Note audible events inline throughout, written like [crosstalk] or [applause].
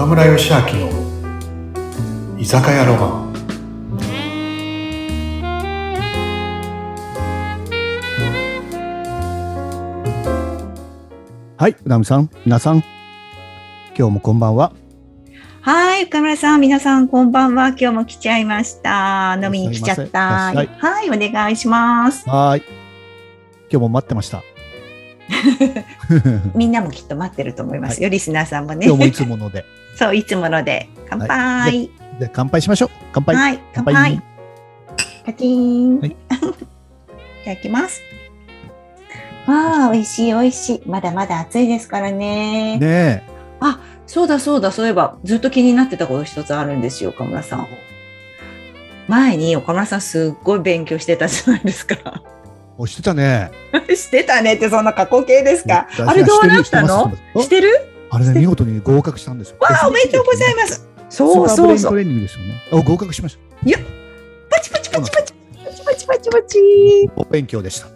岡村義明の居酒屋ロマンはい、うなみさん、皆さん、今日もこんばんは。はい、岡村さん、皆さん、こんばんは。今日も来ちゃいました。飲みに来ちゃった。はい、お願いします。はーい。今日も待ってました。[laughs] みんなもきっと待ってると思いますよ。リスナーさんもね今。日もいつもので。[laughs] そう、いつもので。乾杯。ははいい、で、乾杯しましょう。乾杯。乾杯。カチーン。はい [laughs] いただきます。わあ、美味しい、美味しい。まだまだ暑いですからね。ねそうだ、そうだ、そういえば、ずっと気になってたこと一つあるんですよ、岡村さん。前に岡村さんすっごい勉強してたじゃないですか。え。押してたね。[laughs] してたねってそんな過去形ですか？いやあれどうなったの？[laughs] してる？あれね、見事に合格したんですよ。わあおめでとうございますそうそうそうレーニングですよね。あ合格しましパチパチパチパチパチパチパチパチた。お勉強でした。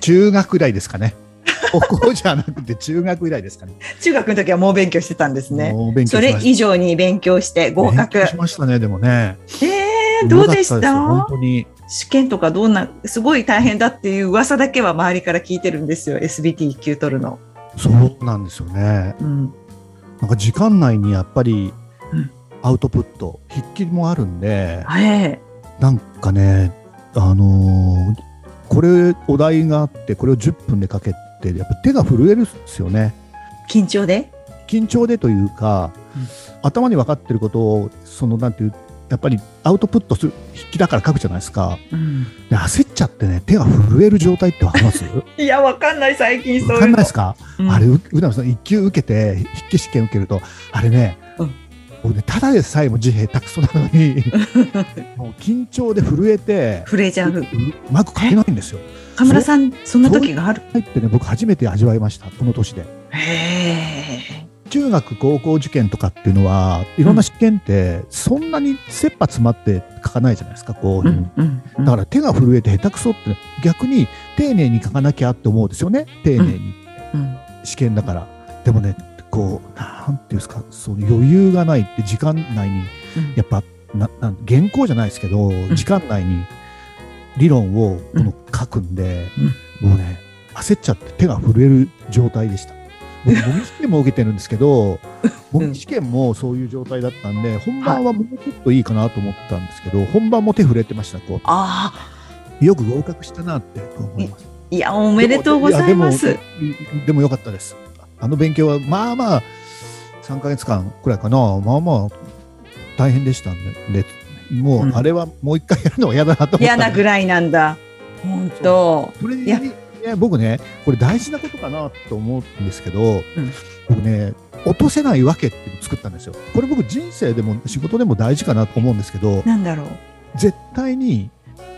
中学以来ですかね。[laughs] 高校じゃなくて中学以来ですかね。中学の時はもう勉強してたんですねそれ以上に勉強して合格しましたね、でもね。えー、どうでした？本た当に。試験とかどんなすごい大変だっていう噂だけは周りから聞いてるんですよ SBT 級取るの、そうなんですよね。うん、なんか時間内にやっぱりうん。アウトプット、筆記もあるんで、えなんかね、あのーこれお題があって、これを10分でかけて、やっぱ手が震えるんですよね。ー緊張で？緊張でというか、うん。頭に分かってることを、そのなんていう、やっぱりアウトプットする筆記だから書くじゃないですか。うん。で焦っちゃってね、手が震える状態って分かります？[laughs] いやわかんない最近そういうの。分かんないですか、うん。あれ、ううなみさん、一級受けて、筆記試験受けると、あれね、うん。僕ね、ただでさえも自閉たくそなのに、[laughs] もう緊張で震えて、震えちゃう。ううまく書けないんですよ。岡村さんそんな時がある？入ってね、僕初めて味わいました、この年で。へえ中学、高校受験とかっていうのは、いろんな試験って、そんなに切羽詰まって書かないじゃないですか、こういうだから手が震えて下手くそって、逆に丁寧に書かなきゃって思うんですよね、丁寧に。うん試験だから。でもね、こう、なんていうんですか、その余裕がないって時間内に、うん。やっぱ、ななん原稿じゃないですけど、時間内に理論をこの書くんで、もうね、焦っちゃって手が震える状態でした。僕、模擬試験も受けてるんですけど、模擬試験もそういう状態だったんで、本番はもうちょっといいかなと思ったんですけど、本番も手震えてました、こあう。よく合格したなって思います。あいやおめでとうございます。やでもよかったです。あの勉強は、まあまあ、3ヶ月間くらいかな、まあまあ、大変でしたんで、でもううん。あれはもう一回やるのは嫌だなと思った嫌なぐらいなんだ。本当。これいやね、僕ね、これ大事なことかなと思うんですけど、僕ね、落とせないわけっていうのを作ったんですよ。これ僕人生でも仕事でも大事かなと思うんですけど、なんだろう絶対に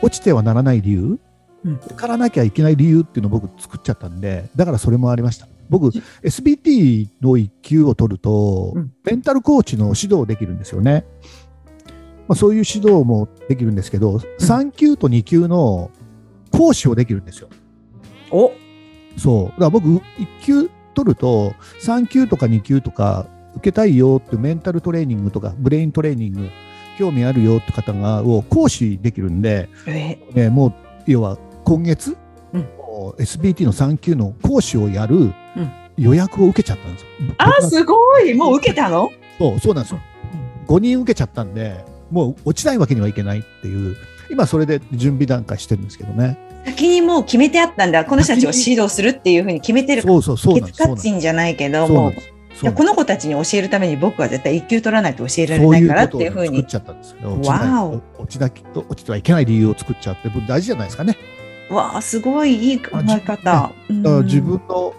落ちてはならない理由、うん受からなきゃいけない理由っていうのを僕作っちゃったんで、だからそれもありました。僕、SBT の1級を取ると、うんメンタルコーチの指導できるんですよね。まあ、そういう指導もできるんですけど、3級と2級の講師をできるんですよ。お。そう。だから僕、1級取ると、3級とか2級とか受けたいよってメンタルトレーニングとかブレイントレーニング、興味あるよって方がを講師できるんで、え。ね、もう、要は今月、うん。SBT の3級の講師をやるうん。予約を受けちゃったんですよ。あ僕はすごい。もう受けたの？そうそうなんですよ。5人受けちゃったんで、もう落ちないわけにはいけないっていう、今それで準備段階してるんですけどね。先にもう決めてあったんだ。この人たちを指導するっていうふうに決めてるそうそうそうケツカッチンじゃないけどもこの子たちに教えるために僕は絶対一級取らないと教えられそうないからっていうふうに作っちゃったんですよ。落ちないわお落ちなきと落ちてはいけない理由を作っちゃって、僕大事じゃないですかね。わあすごいいい考え方。自分の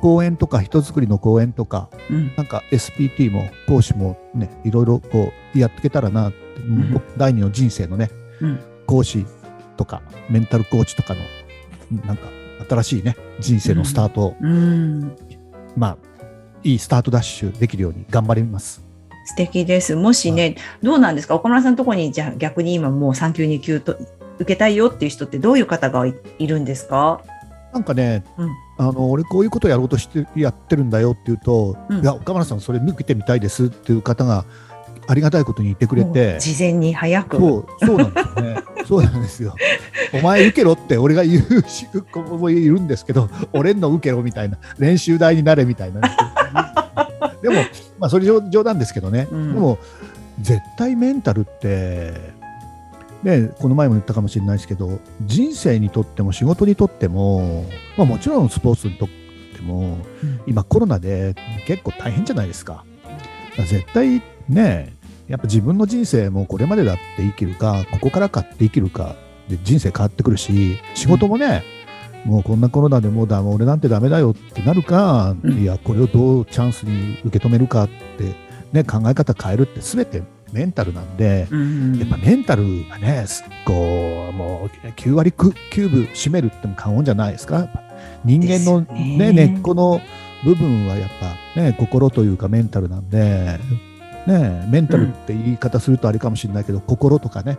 講演とか人作りの講演とか、うん。なんか SPT も講師もね、いろいろこうやっていけたらなって、ん。僕第二の人生のね、うん。講師とかメンタルコーチとかのなんか新しいね人生のスタートを、うん。まあいいスタートダッシュできるように頑張ります。素敵です。もしね、どうなんですか？岡村さんのところにじゃあ逆に今もう3級2級と受けたいよっていう人ってどういう方がいいるんですか？あなんかね、うん。あの俺こういうことやろうとしてやってるんだよって言うと、うん。いや岡村さんそれ見てみたいですっていう方がありがたいことに言ってくれもてう事前に早く。そうそうなんですよね。[laughs] そうなんですよ。お前受けろって俺が言う子もいるんですけど俺の受けろみたいな練習台になれみたいなね、[laughs] でもまあそれ冗冗談ですけどね、うん。でも絶対メンタルってね、この前も言ったかもしれないですけど人生にとっても仕事にとっても、まあ、もちろんスポーツにとってもうん。今コロナで結構大変じゃないですか。絶対ねやっぱ自分の人生もこれまでだって生きるかここからかって生きるかで人生変わってくるし仕事もね、もうこんなコロナでもうだ俺なんてダメだよってなるか、うん。いやこれをどうチャンスに受け止めるかって、ね、考え方変えるって全てメンタルなんで、うん。やっぱメンタルがね、すこう、もう9割9分占めるっても過言じゃないですか。人間のね、ね根っこの部分はやっぱね、心というかメンタルなんで、ね、メンタルって言い方するとあれかもしれないけど、心とかね、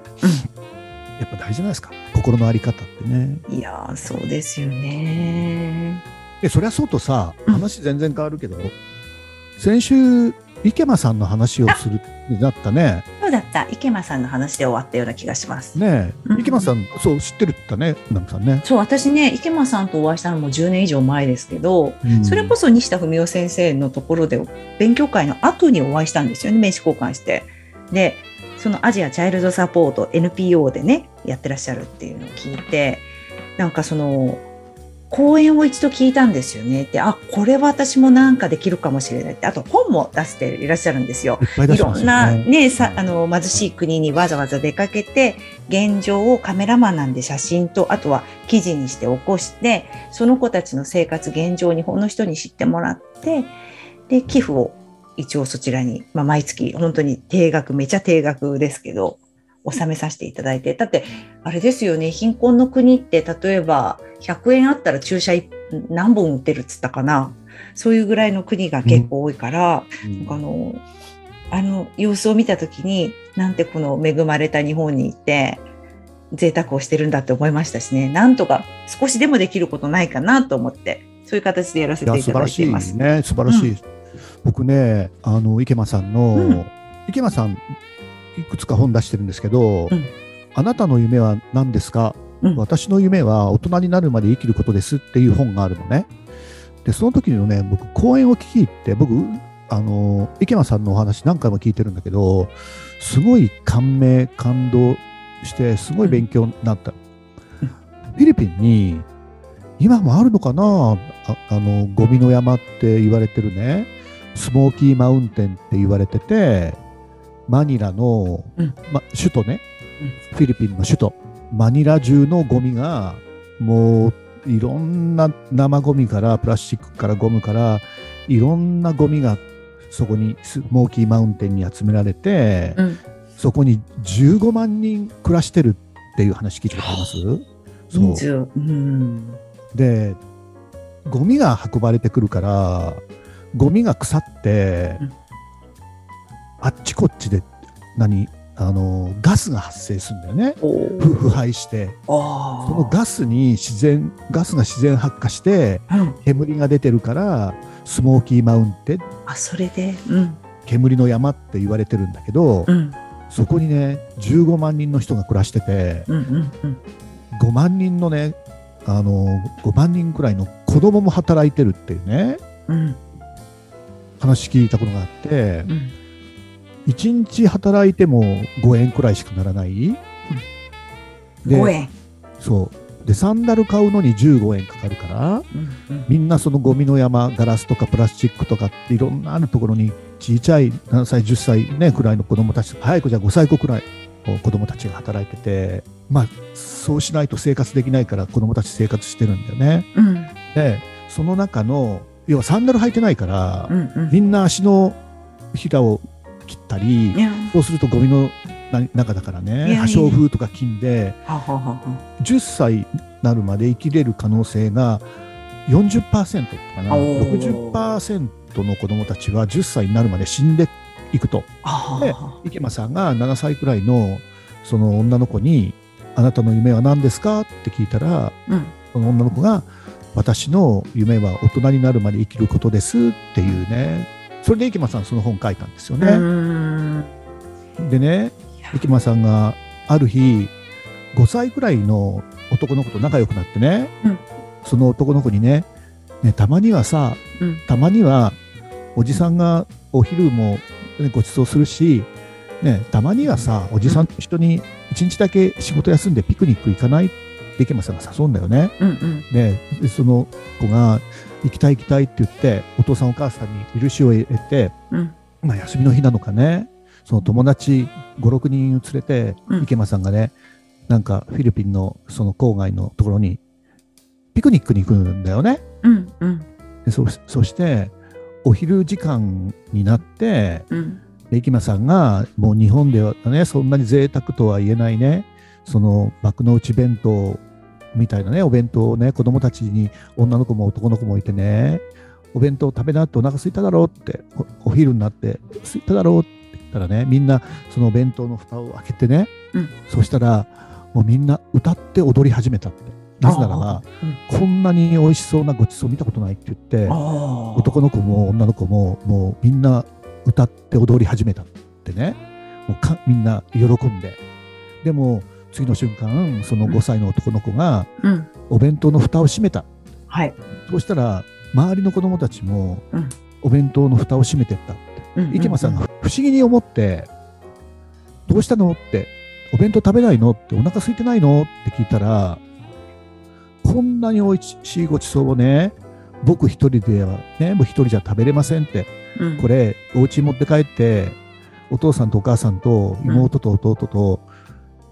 やっぱ大事じゃないですか。心のあり方ってね。いやーそうですよね。で、そりゃそうとさ、うん話全然変わるけど、先週、池間さんの話をするになったね。そうだった池間さんの話で終わったような気がします。ねうん池間さん、そう、知ってるったね、南部さんね。そう私ね池間さんとお会いしたのも10年以上前ですけど、うんそれこそ西田文夫先生のところで勉強会の後にお会いしたんですよね名刺交換して。でそのアジアチャイルドサポート NPO でねやってらっしゃるっていうのを聞いてなんかその講演を一度聞いたんですよねってあこれは私もなんかできるかもしれないってあと本も出していらっしゃるんですよ。いろんなね。ね、さあの貧しい国にわざわざ出かけて現状をカメラマンなんで写真とあとは記事にして起こしてその子たちの生活現状を日本の人に知ってもらってで寄付を一応そちらに、まあ、毎月本当に定額めちゃ定額ですけど納めさせていただいて。だってあれですよね。貧困の国って例えば100円あったら注射い何本打ってるっつったかな。そういうぐらいの国が結構多いから、うん。あの、あの様子を見たときに、なんてこの恵まれた日本にいて、贅沢をしてるんだって思いましたしね、なんとか少しでもできることないかなと思って、そういう形でやらせいやていただ素晴らしいいています。ね、素晴らしい。僕ね、あの池間さんの、うん。池間さんいくつか本出してるんですけど、うん。あなたの夢は何ですか、うん。私の夢は大人になるまで生きることですっていう本があるのね。で、その時のね、僕講演を聞き入って、僕あの池間さんのお話何回も聞いてるんだけど、すごい感銘感動して、すごい勉強になった。うん。フィリピンに今もあるのかな？ああのゴミの山って言われてるね。スモーキーマウンテンって言われててマニラの、うん。ま、首都ね、フィリピンの首都。マニラ中のゴミがもういろんな生ゴミからプラスチックからゴムからいろんなゴミがそこにスモーキーマウンテンに集められて、うん。そこに15万人暮らしてるっていう話聞いたことあります？そう。うん。でゴミが運ばれてくるからゴミが腐って、うんあっちこっちで何？あのガスが発生するんだよね。腐敗して。あそのガスに自然ガスが自然発火してうん、煙が出てるからスモーキーマウンテン。あ、それで、うん、煙の山って言われてるんだけど、うん、そこにね15万人の人が暮らしててうん、うん、うん。5万人のねあの5万人くらいの子供も働いてるっていうね。うん、話聞いたことがあってうん、1日働いても5円くらいしかならない、で5円。そう。でサンダル買うのに15円かかるからうんうん。みんなそのゴミの山ガラスとかプラスチックとかっていろんなあるところに小さい7歳10歳ねくらいの子供たち早くじゃあ5歳子くらいの子供たちが働いててまあそうしないと生活できないから子供たち生活してるんだよね。うん、でその中の要はサンダル履いてないから、うん、うん。みんな足のひらを切ったりそうするとゴミのな中だからね破傷風とか菌ではははは。10歳になるまで生きれる可能性が40%かな。おー。60%の子供たちは10歳になるまで死んでいくと。あで池間さんが7歳くらいのその女の子に「あなたの夢は何ですか?」って聞いたらうん、その女の子が「私の夢は大人になるまで生きることですっていうねそれで池間さんその本書いたんですようね。んでね池間さんがある日5歳くらいの男の子と仲良くなってね、うんその男の子にねねたまにはさうんたまにはおじさんがお昼も、ね、ご馳走するし、ね、たまにはさおじさんと一緒に一日だけ仕事休んでピクニック行かないって池間さんが誘うんだよね。うんうんその子が行きたい行きたいって言ってお父さんお母さんに許しを入れて、うん。まあ、休みの日なのかね。その友達56人連れてうん。池間さんがね、なんかフィリピンのその郊外のところにピクニックに行くんだよね。うんうん。でそそしてお昼時間になってうん。で池間さんがもう日本ではねそんなに贅沢とは言えないね。その幕の内弁当みたいなねお弁当をね子供たちに女の子も男の子もいてねお弁当食べなってお腹空いただろうっておお昼になって空いただろうって言ったらねみんなそのお弁当の蓋を開けてね、うん。そしたらもうみんな歌って踊り始めたって。なぜならば、うん。こんなに美味しそうなごちそう見たことないって言って男の子も女の子ももうみんな歌って踊り始めたってね。もうかみんな喜んで。でも次の瞬間その5歳の男の子がうんお弁当の蓋を閉めたはいそうしたら周りの子供たちもうんお弁当の蓋を閉めてったってうんうん池間さんが不思議に思って「どうしたの?」って「お弁当食べないの?」って「お腹空いてないの?」って聞いたらこんなに美味しいごちそうをね僕一人ではねもう一人じゃ食べれませんってうんこれお家に持って帰ってお父さんとお母さんと妹と弟と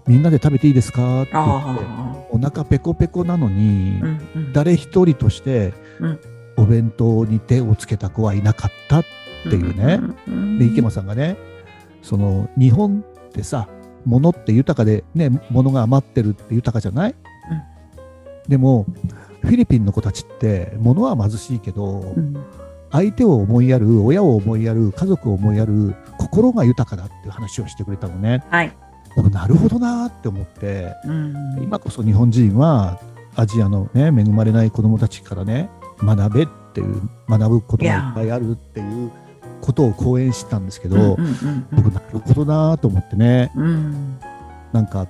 みんなで食べていいですか？って言ってあお腹ペコペコなのにーうんうん。誰一人としてうん。お弁当に手をつけた子はいなかったっていうね。うんうんで池間さんがねその日本ってさ物って豊かでね物が余ってるって豊かじゃない、でもフィリピンの子たちって物は貧しいけど、うん。相手を思いやる親を思いやる家族を思いやる心が豊かだっていう話をしてくれたのね。はいなるほどなーって思ってうん。今こそ日本人はアジアのね恵まれない子どもたちからね学べっていう学ぶことがいっぱいあるっていうことを講演したんですけど、僕なるほどなーと思ってね。うん。なんか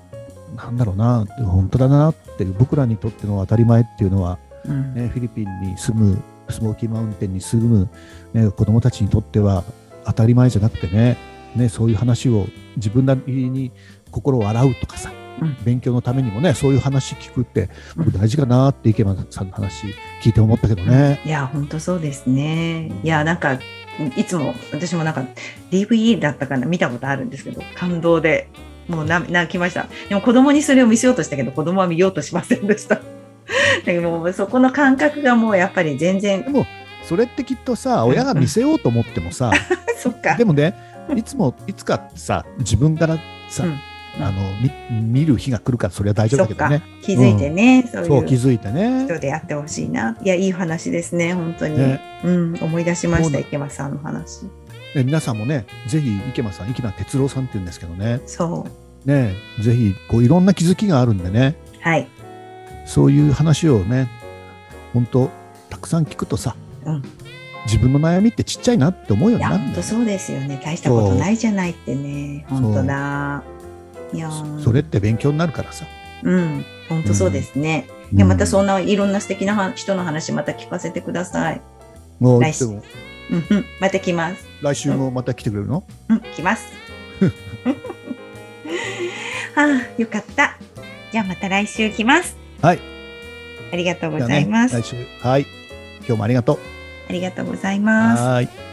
なんだろうな本当だなっていう僕らにとっての当たり前っていうのは、うん。ね、フィリピンに住むスモーキーマウンテンに住む、ね、子供たちにとっては当たり前じゃなくてねねそういう話を自分なりに心を洗うとかさ、うん。勉強のためにもねそういう話聞くって僕大事かなって池間さんの話聞いて思ったけどね。いや本当そうですね。いやなんかいつも私もなんか DVD だったかな見たことあるんですけど感動でもうな泣きました。でも子供にそれを見せようとしたけど子供は見ようとしませんでした。[laughs] でもそこの感覚がもうやっぱり全然でもそれってきっとさ親が見せようと思ってもさ [laughs] そっか。でもねいつもいつかさ自分からさ、うんあの見見る日が来るからそれは大丈夫だけどね。気づいてね、そういう。そう気づいてね。人でやってほしいな。いやいい話ですね本当に、ね。うん思い出しました池間さんの話。で皆さんもね、ぜひ池間さん、池間哲郎さんって言うんですけどね、そう。ねぜひこういろんな気づきがあるんでね、はい。そういう話をね、本当たくさん聞くとさ、うん。自分の悩みってちっちゃいなって思うようになるんだよ。本当そうですよね。大したことないじゃないってね。本当だいやー。それって勉強になるからさ。うん本当そうですね、うん。いやまたそんないろんな素敵なは人の話また聞かせてください。もう来週。うんうん。また来ます。来週もまた来てくれるの、うん来ます。[laughs] はあよかった。じゃあまた来週来ます。はい。ありがとうございます、ね、来週。はい。今日もありがとう。ありがとうございます。はーい。